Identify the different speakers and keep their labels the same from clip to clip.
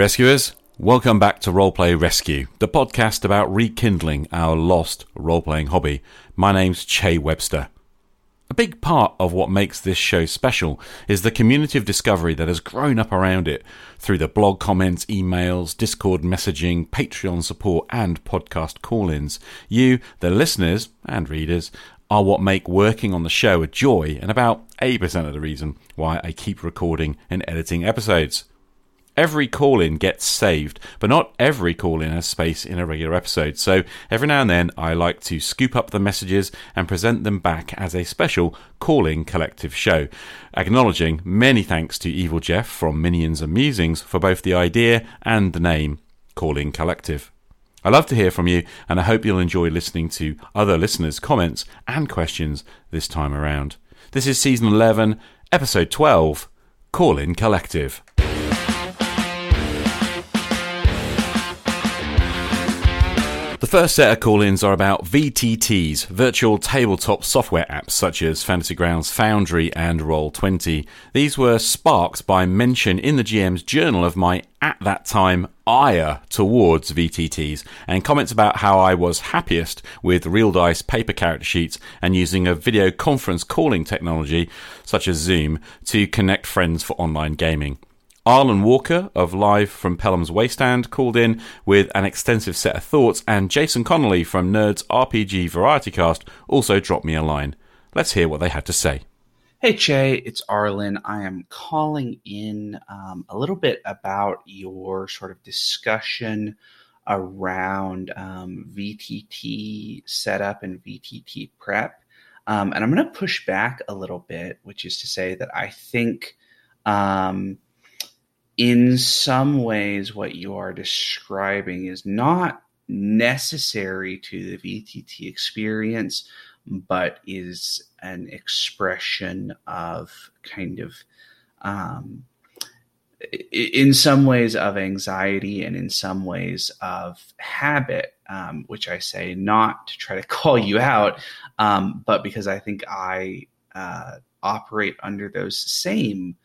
Speaker 1: rescuers. Welcome back to Roleplay Rescue, the podcast about rekindling our lost role playing hobby. My name's Che Webster. A big part of what makes this show special is the community of discovery that has grown up around it through the blog comments, emails, Discord messaging, Patreon support, and podcast call ins. You, the listeners and readers, are what make working on the show a joy and about 80% of the reason why I keep recording and editing episodes. Every call in gets saved, but not every call in has space in a regular episode. So every now and then I like to scoop up the messages and present them back as a special Call-in Collective show. Acknowledging many thanks to Evil Jeff from Minions and Musings for both the idea and the name Call-in Collective. I love to hear from you, and I hope you'll enjoy listening to other listeners' comments and questions this time around. This is season 11, episode 12 Call-in Collective. The first set of call ins are about VTTs, virtual tabletop software apps such as Fantasy Grounds Foundry and Roll20. These were sparked by mention in the GM's journal of my, at that time, ire towards VTTs and comments about how I was happiest with real dice paper character sheets and using a video conference calling technology such as Zoom to connect friends for online gaming. Arlen Walker of Live from Pellam's Wasteland called in with an extensive set of thoughts, and Jason Connolly from Nerds RPG Variety Cast also dropped me a line. Let's hear what they had to say.
Speaker 2: Hey Che, it's Arlen. I am calling in um, a little bit about your sort of discussion around um, VTT setup and VTT prep. Um, and I'm going to push back a little bit, which is to say that I think um, in some ways, what you are describing is not necessary to the VTT experience, but is an expression of kind of, um, in some ways, of anxiety and in some ways of habit, um, which I say not to try to call you out, um, but because I think I uh, operate under those same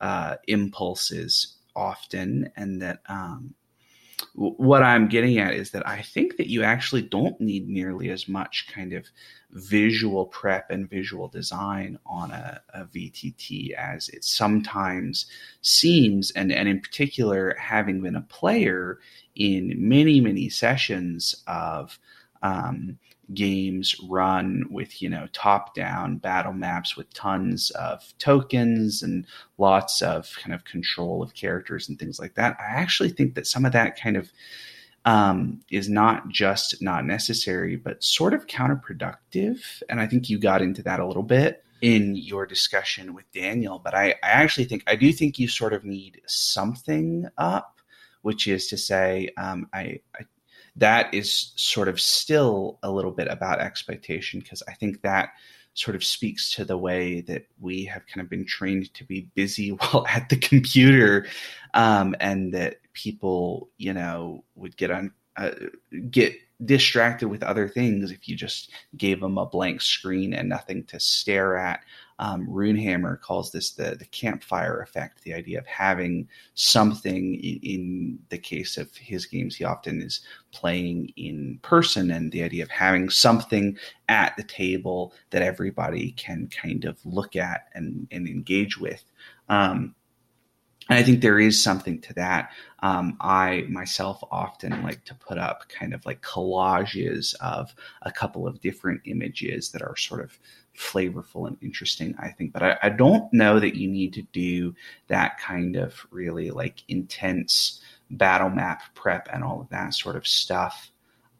Speaker 2: uh, impulses often, and that um, w- what I'm getting at is that I think that you actually don't need nearly as much kind of visual prep and visual design on a, a VTT as it sometimes seems, and and in particular, having been a player in many many sessions of um, games run with you know top down battle maps with tons of tokens and lots of kind of control of characters and things like that. I actually think that some of that kind of um, is not just not necessary but sort of counterproductive. And i think you got into that a little bit in your discussion with daniel but i, I actually think i do think you sort of need something up which is to say um, I, I that is sort of still a little bit about expectation because I think that sort of speaks to the way that we have kind of been trained to be busy while at the computer, um, and that people, you know, would get on uh, get distracted with other things if you just gave them a blank screen and nothing to stare at. Um, Runehammer calls this the the campfire effect, the idea of having something. In, in, the case of his games, he often is playing in person, and the idea of having something at the table that everybody can kind of look at and, and engage with. Um, and I think there is something to that. Um, I myself often like to put up kind of like collages of a couple of different images that are sort of flavorful and interesting, I think. But I, I don't know that you need to do that kind of really like intense battle map prep and all of that sort of stuff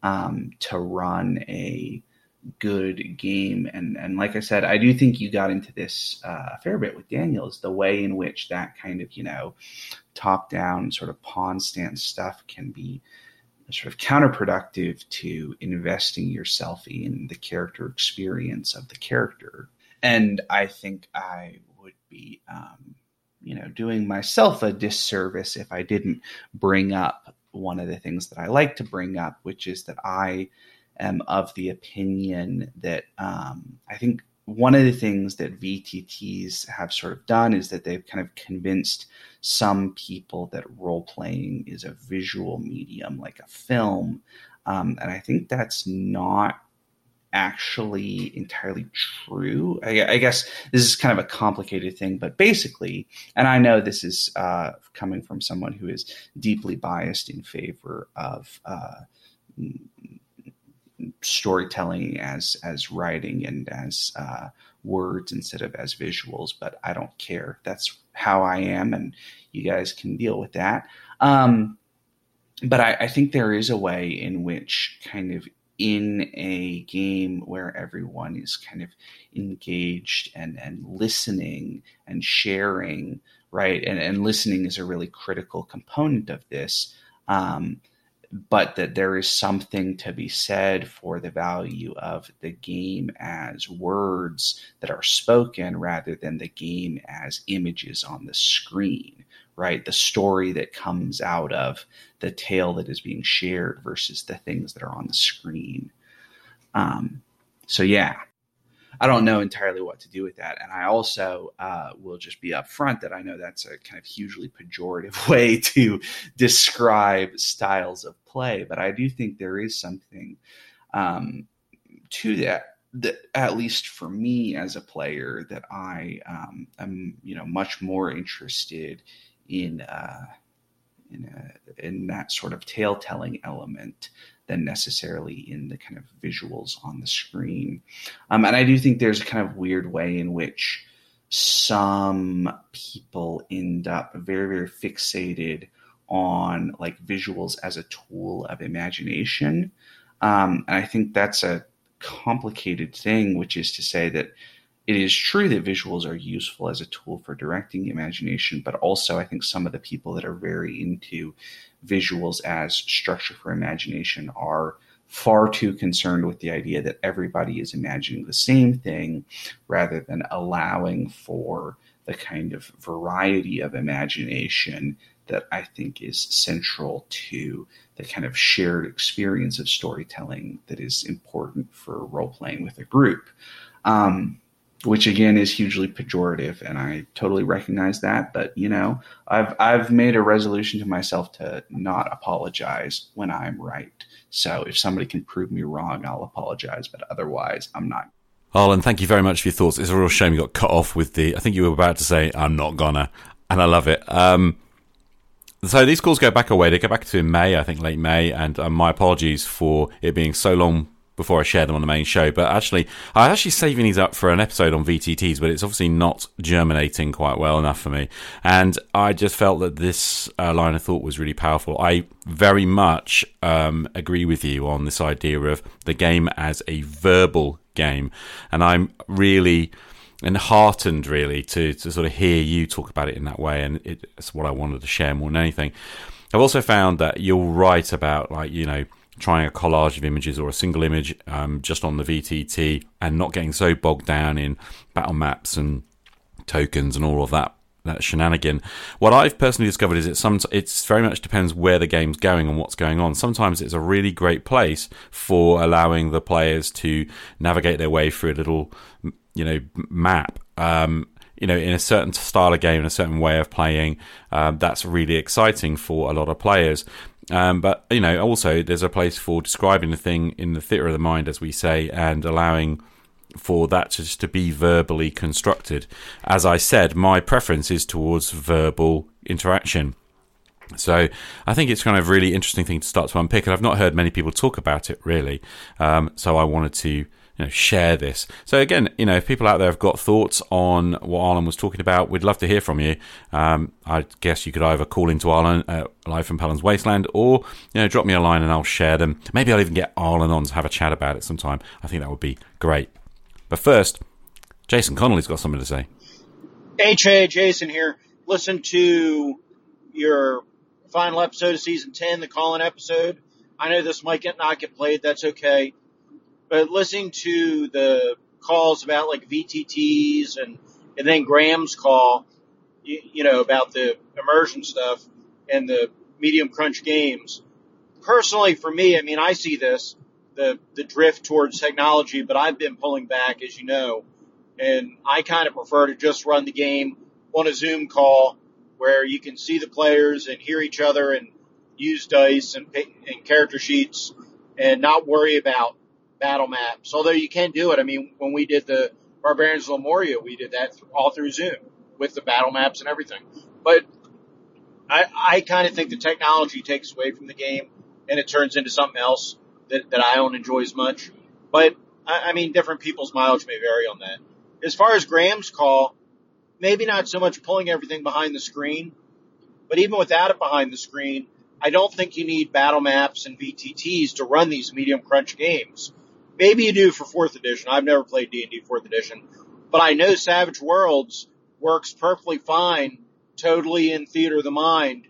Speaker 2: um, to run a good game. And and like I said, I do think you got into this uh, a fair bit with Daniels, the way in which that kind of you know top down sort of pawn stance stuff can be sort of counterproductive to investing yourself in the character experience of the character. And I think I would be, um, you know, doing myself a disservice if I didn't bring up one of the things that I like to bring up, which is that I am of the opinion that um, I think one of the things that VTTs have sort of done is that they've kind of convinced some people that role playing is a visual medium like a film. Um, and I think that's not actually entirely true. I, I, guess this is kind of a complicated thing, but basically, and I know this is uh, coming from someone who is deeply biased in favor of. Uh, storytelling as as writing and as uh, words instead of as visuals but i don't care. That's how i am and you guys can deal with that. Um, but I, I think there is a way in which kind of in a game where everyone is kind of engaged and and listening and sharing right? And and listening is a really critical component of this. Um, but that there is something to be said for the value of the game as words that are spoken rather than the game as images on the screen, right? The story that comes out of the tale that is being shared versus the things that are on the screen. Um, so, yeah, I don't know entirely what to do with that. And I also uh, will just be upfront that I know that's a kind of hugely pejorative way to describe styles of play, but I do think there is something um, to that. That at least for me as a player, that I um, am, you know, much more interested in uh, in, a, in that sort of tale telling element than necessarily in the kind of visuals on the screen. Um, and I do think there's a kind of weird way in which some people end up very, very fixated on like visuals as a tool of imagination. Um, and I think that's a complicated thing, which is to say that it is true that visuals are useful as a tool for directing imagination, but also I think some of the people that are very into visuals as structure for imagination are far too concerned with the idea that everybody is imagining the same thing rather than allowing for the kind of variety of imagination that I think is central to the kind of shared experience of storytelling that is important for role playing with a group. Um, which again is hugely pejorative and I totally recognize that but you know I've I've made a resolution to myself to not apologize when I'm right. So if somebody can prove me wrong I'll apologize but otherwise I'm not.
Speaker 1: Arlen thank you very much for your thoughts. It's a real shame you got cut off with the I think you were about to say I'm not gonna and I love it. Um, so these calls go back away. they go back to May I think late May and um, my apologies for it being so long before I share them on the main show. But actually, I'm actually saving these up for an episode on VTTs, but it's obviously not germinating quite well enough for me. And I just felt that this uh, line of thought was really powerful. I very much um, agree with you on this idea of the game as a verbal game, and I'm really and heartened really to, to sort of hear you talk about it in that way and it's what I wanted to share more than anything. I've also found that you're right about like you know trying a collage of images or a single image um, just on the VTT and not getting so bogged down in battle maps and tokens and all of that that shenanigan. What I've personally discovered is it some it's very much depends where the game's going and what's going on. Sometimes it's a really great place for allowing the players to navigate their way through a little you know map. Um, you know, in a certain style of game, in a certain way of playing, um, that's really exciting for a lot of players. Um, but you know, also there's a place for describing the thing in the theatre of the mind, as we say, and allowing for that to just to be verbally constructed. As I said, my preference is towards verbal interaction. So I think it's kind of a really interesting thing to start to unpick, and I've not heard many people talk about it really. Um, so I wanted to you know, share this. So again, you know, if people out there have got thoughts on what Arlen was talking about, we'd love to hear from you. Um, I guess you could either call into Arlen uh, live from Pellam's Wasteland, or you know, drop me a line and I'll share them. Maybe I'll even get Arlen on to have a chat about it sometime. I think that would be great. But first, Jason Connolly's got something to say.
Speaker 3: HA Jason here. Listen to your final episode of season 10, the call-in episode. I know this might get not get played. That's okay but listening to the calls about like VTTs and and then Graham's call, you, you know, about the immersion stuff and the medium crunch games. Personally, for me, I mean, I see this the the drift towards technology, but I've been pulling back, as you know, and I kind of prefer to just run the game on a Zoom call where you can see the players and hear each other and use dice and, and character sheets and not worry about battle maps. Although you can do it. I mean, when we did the Barbarians of Lemuria, we did that all through Zoom with the battle maps and everything. But I, I kind of think the technology takes away from the game and it turns into something else that, that I don't enjoy as much. But I, I mean, different people's mileage may vary on that. As far as Graham's call, maybe not so much pulling everything behind the screen, but even without it behind the screen, I don't think you need battle maps and VTTs to run these medium crunch games. Maybe you do for fourth edition. I've never played D&D fourth edition, but I know Savage Worlds works perfectly fine, totally in theater of the mind,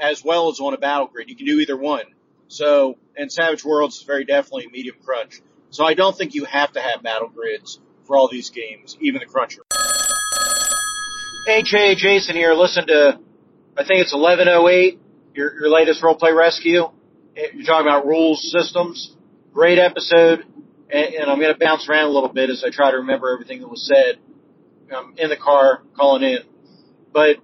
Speaker 3: as well as on a battle grid. You can do either one. So, and Savage Worlds is very definitely medium crunch. So I don't think you have to have battle grids for all these games, even the cruncher. Hey, Jason here. Listen to, I think it's 1108, your, your latest roleplay rescue. You're talking about rules systems. Great episode and, and I'm going to bounce around a little bit as I try to remember everything that was said. I'm in the car calling in, but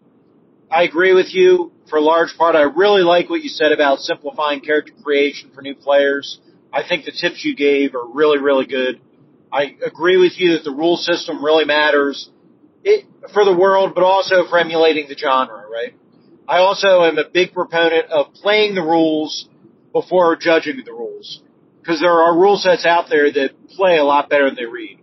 Speaker 3: I agree with you for a large part. I really like what you said about simplifying character creation for new players. I think the tips you gave are really, really good. I agree with you that the rule system really matters it, for the world, but also for emulating the genre, right? I also am a big proponent of playing the rules before judging the rules because there are rule sets out there that play a lot better than they read.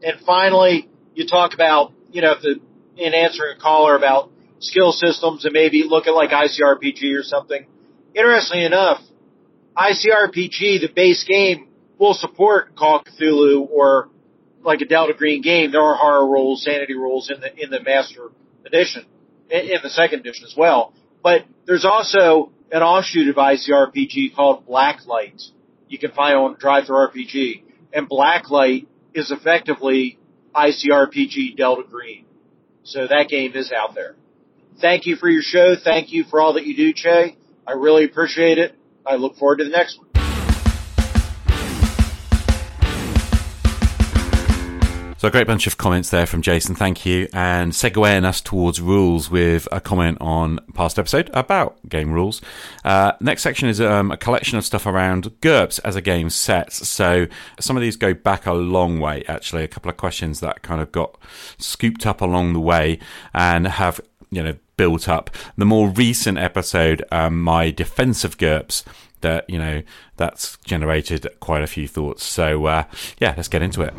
Speaker 3: And finally, you talk about, you know, the, in answering a caller about skill systems and maybe look at like ICRPG or something. Interestingly enough, ICRPG, the base game, will support Call of Cthulhu or like a Delta Green game. There are horror rules, sanity rules in the in the Master Edition, in, in the second edition as well. But there's also an offshoot of ICRPG called Blacklight. You can find on DriveThruRPG. And Blacklight is effectively ICRPG Delta Green. So that game is out there. Thank you for your show. Thank you for all that you do, Che. I really appreciate it. I look forward to the next one.
Speaker 1: So a great bunch of comments there from Jason. Thank you. And segueing us towards rules with a comment on past episode about game rules. Uh, next section is um, a collection of stuff around GURPS as a game set. So some of these go back a long way, actually. A couple of questions that kind of got scooped up along the way and have, you know, built up. The more recent episode, um, my defense of GURPS, that, you know, that's generated quite a few thoughts. So, uh, yeah, let's get into it.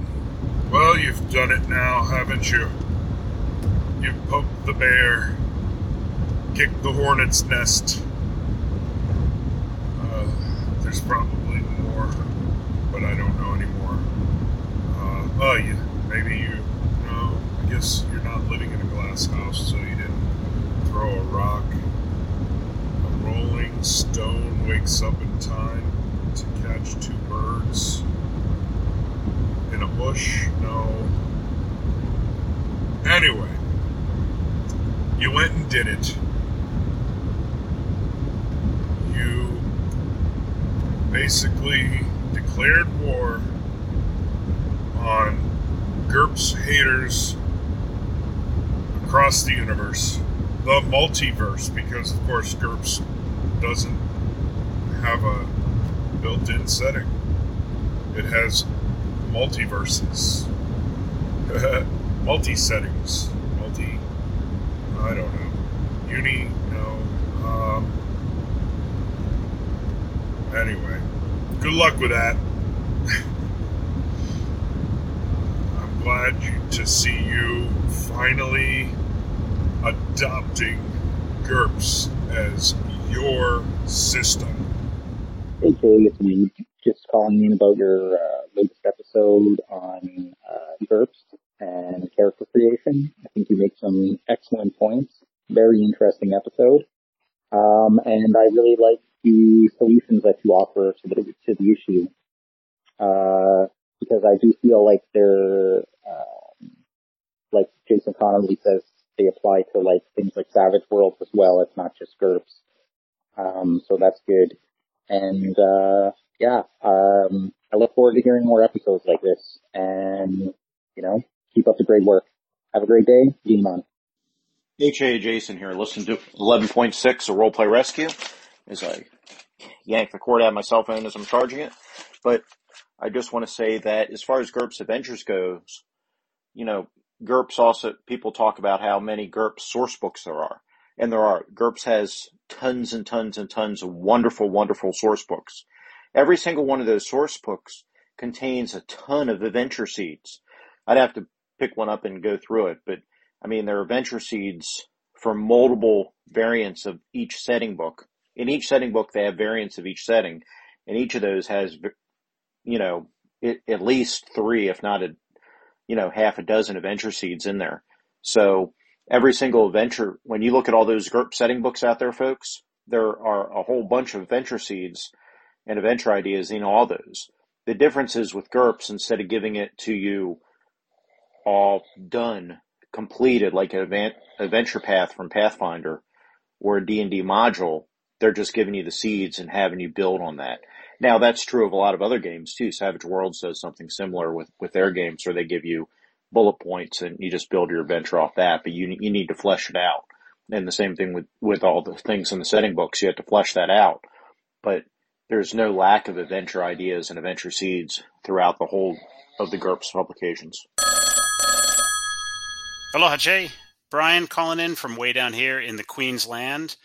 Speaker 4: Well, you've done it now, haven't you? You've poked the bear, kicked the hornet's nest. Uh, there's probably more, but I don't know anymore. Uh, oh, yeah, maybe you, no, I guess you're not living in a glass house, so you didn't throw a rock. A rolling stone wakes up in time to catch two birds in a bush? No. Anyway, you went and did it. You basically declared war on GURPS haters across the universe. The multiverse, because of course GURPS doesn't have a built in setting. It has multiverses, multi settings, multi. I don't know. Uni, no. Um, anyway, good luck with that. I'm glad to see you finally adopting GURPS as your system.
Speaker 5: Hey, it's me. Just calling in about your uh, latest episode on uh, GURPS and character creation. I think you make some excellent points. Very interesting episode. Um, and I really like the solutions that you offer to the, to the issue. Uh, because I do feel like they're, uh, like Jason Connolly says, they apply to like things like Savage Worlds as well. It's not just GURPS. Um, so that's good. And, uh, yeah, um, I look forward to hearing more episodes like this and, you know, keep up the great work. Have a great day. Game on.
Speaker 6: HA Jason here. Listen to 11.6 a role play rescue as I yank the cord out of my cell phone as I'm charging it. But I just want to say that as far as GURPS Adventures goes, you know, GURPS also, people talk about how many GURPS source books there are. And there are. GURPS has tons and tons and tons of wonderful, wonderful source books. Every single one of those source books contains a ton of adventure seeds. I'd have to pick one up and go through it, but I mean, there are adventure seeds for multiple variants of each setting book. In each setting book, they have variants of each setting, and each of those has, you know, it, at least three, if not a, you know, half a dozen adventure seeds in there. So every single adventure, when you look at all those GURP setting books out there, folks, there are a whole bunch of adventure seeds and adventure ideas in all those. The difference is with GURPS, instead of giving it to you all done, completed, like an adventure path from Pathfinder or a D&D module, they're just giving you the seeds and having you build on that. Now that's true of a lot of other games too. Savage Worlds does something similar with, with their games where they give you bullet points and you just build your adventure off that, but you, you need to flesh it out. And the same thing with, with all the things in the setting books, you have to flesh that out. But there's no lack of adventure ideas and adventure seeds throughout the whole of the GURPS publications.
Speaker 7: Aloha, Jay. Brian calling in from way down here in the Queensland.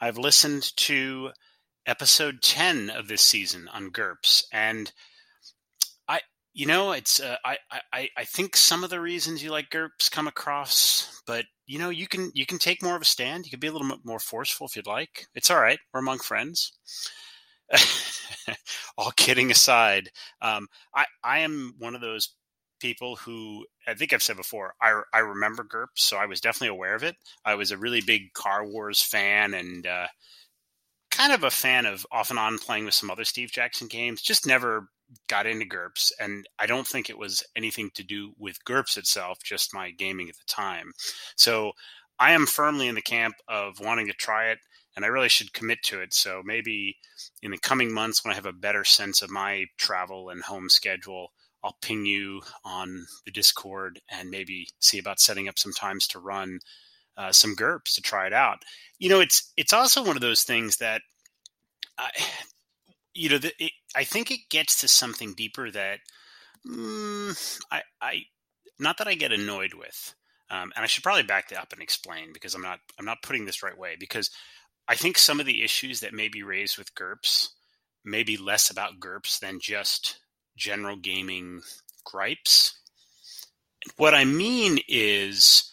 Speaker 7: I've listened to episode 10 of this season on GURPS, and I, you know, it's, uh, I, I, I think some of the reasons you like GURPS come across, but you know, you can, you can take more of a stand. You can be a little bit more forceful if you'd like. It's all right. We're among friends. all kidding aside, um, I, I am one of those people who I think I've said before, I, I remember GURPS, so I was definitely aware of it. I was a really big Car Wars fan and uh, kind of a fan of off and on playing with some other Steve Jackson games. Just never got into GURPS, and I don't think it was anything to do with GURPS itself, just my gaming at the time. So I am firmly in the camp of wanting to try it, and I really should commit to it. So maybe in the coming months, when I have a better sense of my travel and home schedule, I'll ping you on the Discord and maybe see about setting up some times to run uh, some GURPS to try it out. You know, it's it's also one of those things that, I, you know, the, it, I think it gets to something deeper that mm, I, I, not that I get annoyed with, um, and I should probably back that up and explain because I'm not I'm not putting this right way because I think some of the issues that may be raised with GURPS may be less about GURPS than just general gaming gripes. What I mean is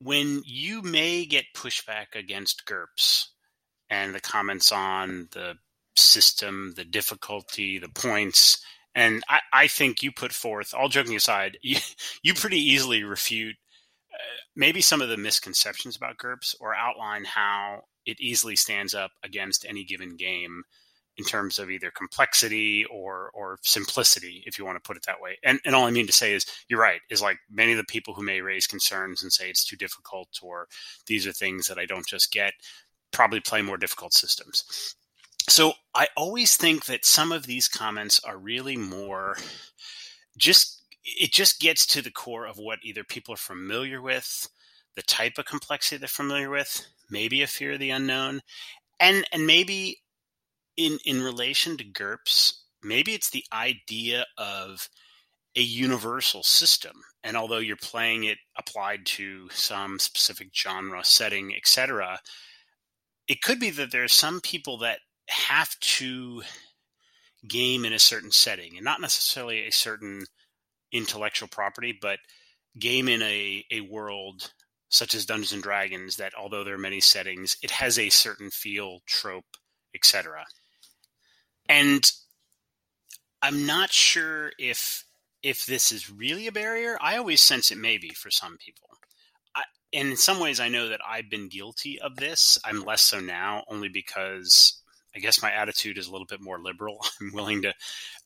Speaker 7: when you may get pushback against GURPS and the comments on the system, the difficulty, the points, and I, I think you put forth, all joking aside, you, you pretty easily refute uh, maybe some of the misconceptions about GURPS or outline how it easily stands up against any given game in terms of either complexity or or simplicity, if you want to put it that way. And and all I mean to say is you're right, is like many of the people who may raise concerns and say it's too difficult or these are things that I don't just get, probably play more difficult systems. So I always think that some of these comments are really more just it just gets to the core of what either people are familiar with, the type of complexity they're familiar with, maybe a fear of the unknown, and and maybe in in relation to GURPS, maybe it's the idea of a universal system. And although you're playing it applied to some specific genre, setting, etc., it could be that there are some people that have to game in a certain setting and not necessarily a certain intellectual property, but game in a, a world such as Dungeons and Dragons that although there are many settings, it has a certain feel, trope, etc. And I'm not sure if if this is really a barrier. I always sense it may be for some people. I, and in some ways, I know that I've been guilty of this. I'm less so now, only because I guess my attitude is a little bit more liberal. I'm willing to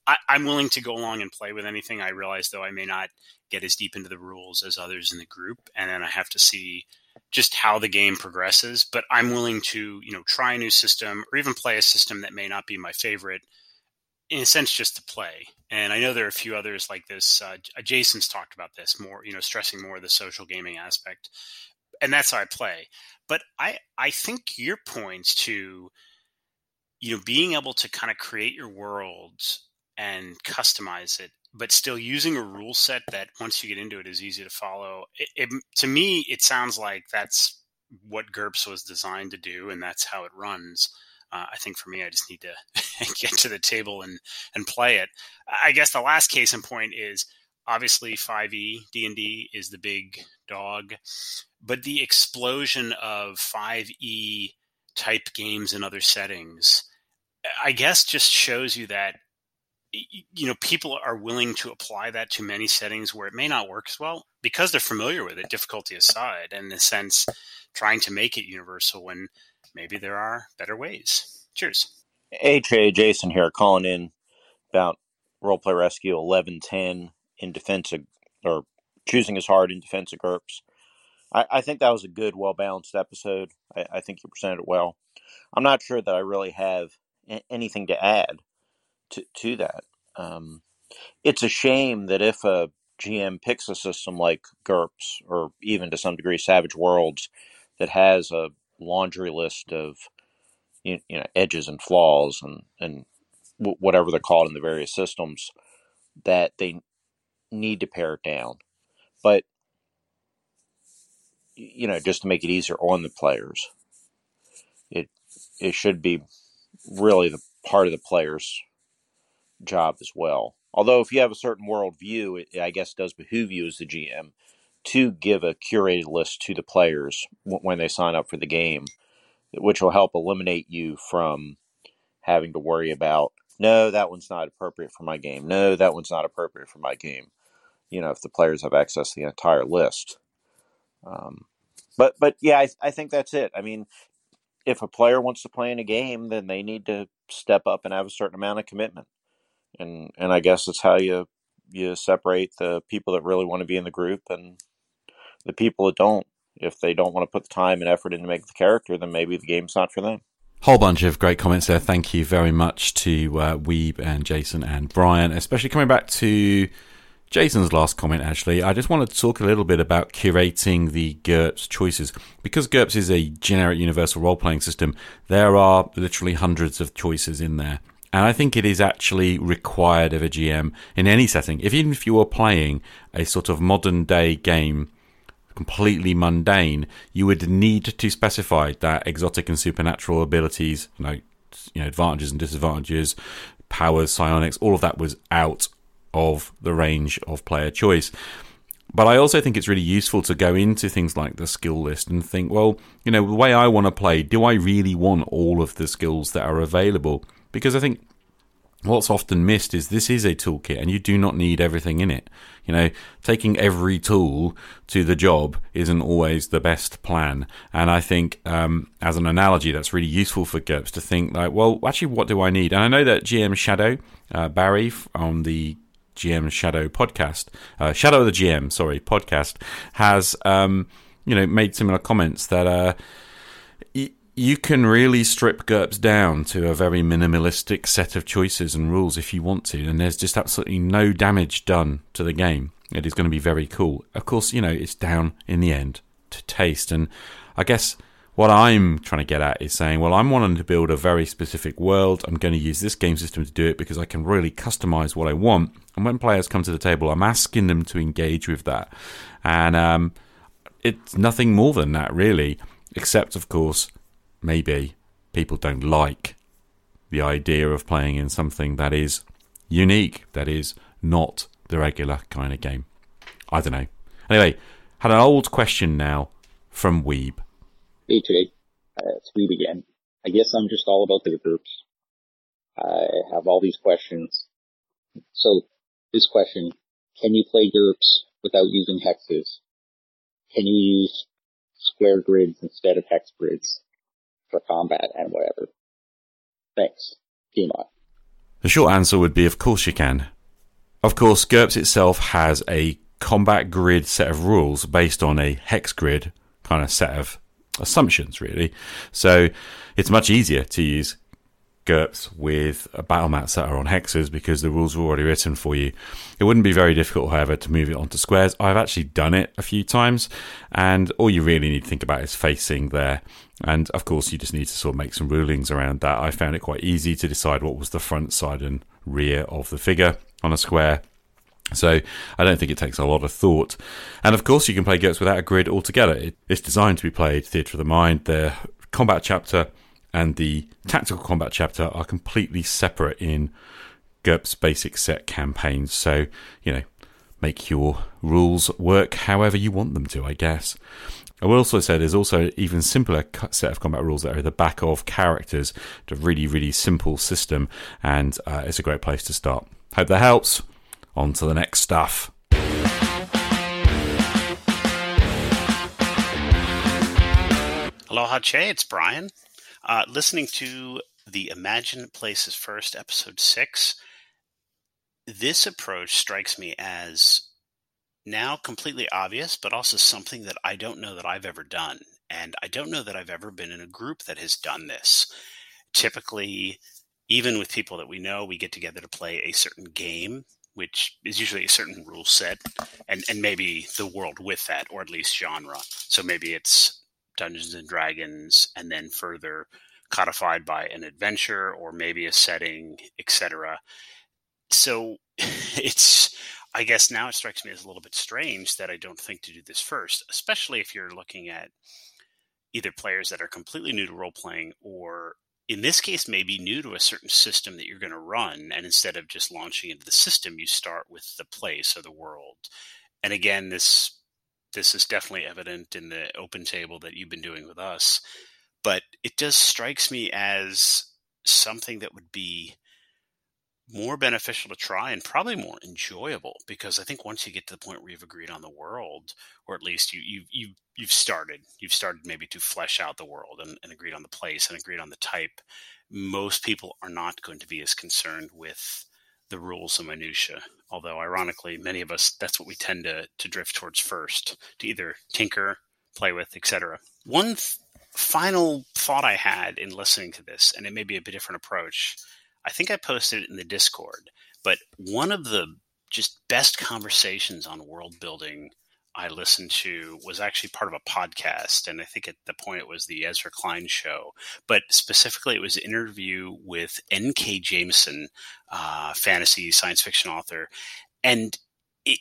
Speaker 7: I, am willing to go along and play with anything. I realize though I may not get as deep into the rules as others in the group, and then I have to see just how the game progresses. But I'm willing to you know try a new system or even play a system that may not be my favorite. In a sense, just to play. And I know there are a few others like this. Uh, Jason's talked about this more, you know, stressing more the social gaming aspect, and that's how I play. But I I think your points to you know being able to kind of create your world and customize it but still using a rule set that once you get into it is easy to follow it, it, to me it sounds like that's what GURPS was designed to do and that's how it runs. Uh, i think for me i just need to get to the table and and play it. I guess the last case in point is obviously 5e d&d is the big dog but the explosion of 5e type games in other settings i guess just shows you that you know people are willing to apply that to many settings where it may not work as well because they're familiar with it difficulty aside and in a sense trying to make it universal when maybe there are better ways. Cheers.
Speaker 6: Ha jason here calling in about roleplay rescue 1110 in defense of or choosing his heart in defense of GURPS. I, I think that was a good well balanced episode. I, I think you presented it well. I'm not sure that i really have anything to add to, to that. Um, it's a shame that if a GM picks a system like GURPS or even to some degree Savage Worlds that has a laundry list of you know edges and flaws and and w- whatever they're called in the various systems that they need to pare it down. But you know, just to make it easier on the players, it it should be really the part of the players job as well. Although, if you have a certain worldview, it, I guess, it does behoove you as the GM to give a curated list to the players when they sign up for the game, which will help eliminate you from having to worry about, no, that one's not appropriate for my game. No, that one's not appropriate for my game. You know, if the players have access to the entire list. Um, but, but yeah, I, I think that's it. I mean, if a player wants to play in a game, then they need to step up and have a certain amount of commitment and and I guess it's how you you separate the people that really want to be in the group and the people that don't. If they don't want to put the time and effort in to make the character, then maybe the game's not for them.
Speaker 1: Whole bunch of great comments there. Thank you very much to uh, Weeb and Jason and Brian, especially coming back to Jason's last comment, actually, I just want to talk a little bit about curating the GURPS choices. Because GURPS is a generic universal role playing system, there are literally hundreds of choices in there. And I think it is actually required of a GM in any setting. If even if you are playing a sort of modern day game, completely mundane, you would need to specify that exotic and supernatural abilities, you know, you know, advantages and disadvantages, powers, psionics, all of that was out of the range of player choice. But I also think it's really useful to go into things like the skill list and think, well, you know, the way I want to play, do I really want all of the skills that are available? because I think what's often missed is this is a toolkit and you do not need everything in it. You know, taking every tool to the job isn't always the best plan. And I think, um, as an analogy, that's really useful for GURPS to think like, well, actually, what do I need? And I know that GM Shadow, uh, Barry on the GM Shadow podcast, uh, Shadow of the GM, sorry, podcast, has, um, you know, made similar comments that, uh, you can really strip GURPS down to a very minimalistic set of choices and rules if you want to, and there's just absolutely no damage done to the game. It is going to be very cool. Of course, you know, it's down in the end to taste, and I guess what I'm trying to get at is saying, well, I'm wanting to build a very specific world. I'm going to use this game system to do it because I can really customize what I want. And when players come to the table, I'm asking them to engage with that. And um, it's nothing more than that, really, except, of course, maybe people don't like the idea of playing in something that is unique, that is not the regular kind of game. I don't know. Anyway, had an old question now from Weeb.
Speaker 5: Hey Jay, uh, it's Weeb again. I guess I'm just all about the GURPS. I have all these questions. So, this question, can you play GURPS without using hexes? Can you use square grids instead of hex grids for combat and whatever? Thanks. Gmod.
Speaker 1: The short answer would be of course you can. Of course, GURPS itself has a combat grid set of rules based on a hex grid kind of set of assumptions, really. So it's much easier to use GURPS with battle mats that are on hexes because the rules are already written for you. It wouldn't be very difficult, however, to move it onto squares. I've actually done it a few times, and all you really need to think about is facing there. And of course, you just need to sort of make some rulings around that. I found it quite easy to decide what was the front, side, and rear of the figure on a square. So I don't think it takes a lot of thought. And of course, you can play GURPS without a grid altogether. it's designed to be played theatre of the mind. The combat chapter and the tactical combat chapter are completely separate in GURPS basic set campaigns. So, you know, make your rules work however you want them to, I guess. I will also say there's also an even simpler set of combat rules that are the back of characters. It's a really, really simple system, and uh, it's a great place to start. Hope that helps. On to the next stuff.
Speaker 7: Aloha Che, it's Brian. Uh, listening to the Imagine Places First, episode six, this approach strikes me as now completely obvious, but also something that I don't know that I've ever done. And I don't know that I've ever been in a group that has done this. Typically, even with people that we know, we get together to play a certain game, which is usually a certain rule set, and, and maybe the world with that, or at least genre. So maybe it's Dungeons and Dragons, and then further codified by an adventure or maybe a setting, etc. So it's, I guess now it strikes me as a little bit strange that I don't think to do this first, especially if you're looking at either players that are completely new to role playing or in this case maybe new to a certain system that you're going to run and instead of just launching into the system you start with the place or the world and again this this is definitely evident in the open table that you've been doing with us. But it just strikes me as something that would be more beneficial to try and probably more enjoyable because I think once you get to the point where you've agreed on the world, or at least you you you you've started you've started maybe to flesh out the world and, and agreed on the place and agreed on the type, most people are not going to be as concerned with the rules and minutia. Although, ironically, many of us that's what we tend to to drift towards first to either tinker, play with, etc. One th- final thought I had in listening to this, and it may be a bit different approach. I think I posted it in the Discord, but one of the just best conversations on world building I listened to was actually part of a podcast. And I think at the point it was the Ezra Klein show. But specifically, it was an interview with N.K. Jemisin, uh, fantasy science fiction author. And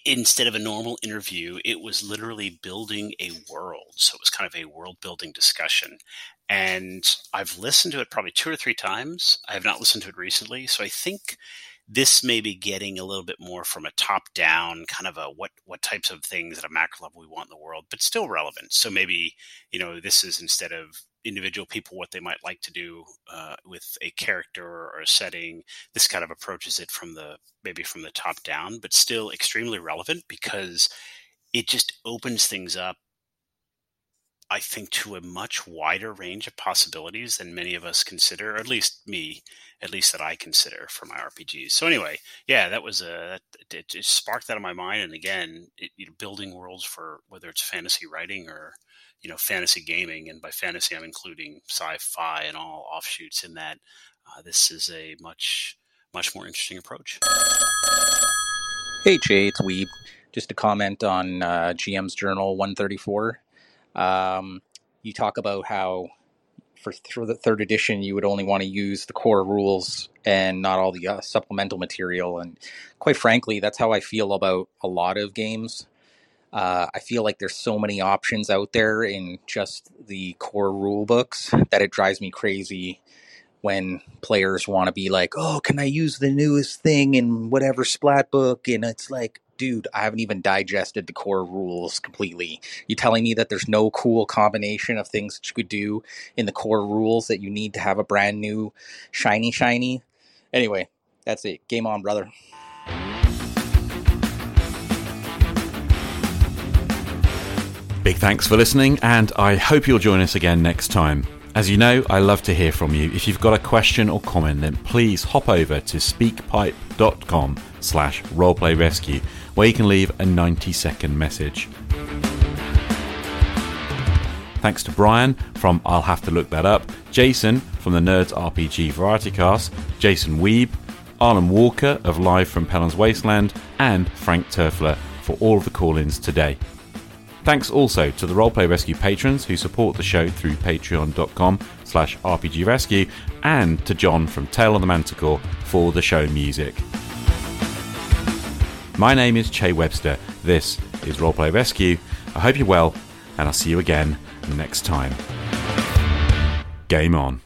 Speaker 7: instead of a normal interview, it was literally building a world. So it was kind of a world building discussion. And I've listened to it probably two or three times. I have not listened to it recently. So I think this may be getting a little bit more from a top down kind of a what what types of things at a macro level we want in the world but still relevant so maybe you know this is instead of individual people what they might like to do uh, with a character or a setting this kind of approaches it from the maybe from the top down but still extremely relevant because it just opens things up I think, to a much wider range of possibilities than many of us consider, or at least me, at least that I consider for my RPGs. So anyway, yeah, that was a it, it sparked that in my mind, and again, it, you know, building worlds for whether it's fantasy writing or you know fantasy gaming, and by fantasy I'm including sci-fi and all offshoots in that. Uh, this is a much much more interesting approach.
Speaker 8: Hey Jay, it's Weeb. Just a comment on uh, GM's Journal 134 um, you talk about how for, the third edition you would only want to use the core rules and not all the uh, supplemental material. And quite frankly, that's how I feel about a lot of games. Uh, I feel like there's so many options out there in just the core rule books that it drives me crazy when players want to be like, "Oh, can I use the newest thing in whatever splat book?" and it's like, dude, I haven't even digested the core rules completely. You telling me that there's no cool combination of things that you could do in the core rules that you need to have a brand new shiny shiny? Anyway, that's it. Game on, brother.
Speaker 1: Big thanks for listening, and I hope you'll join us again next time. As you know, I love to hear from you. If you've got a question or comment, then please hop over to speakpipe.com slash roleplayrescue, where you can leave a 90 second message. Thanks to Brian from I'll Have to Look That Up, Jason from the Nerds RPG Variety Cast, Jason Wiebe, Arlen Walker of Live from Pellam's Wasteland, and Frank Turfler for all of the call ins today. Thanks also to the Roleplay Rescue patrons who support the show through patreon.com slash rpgrescue and to Jon from Tale of the Manticore for the show music. My name is Che Webster. This is Roleplay Rescue. I hope you're well, and I'll see you again next time. Game on.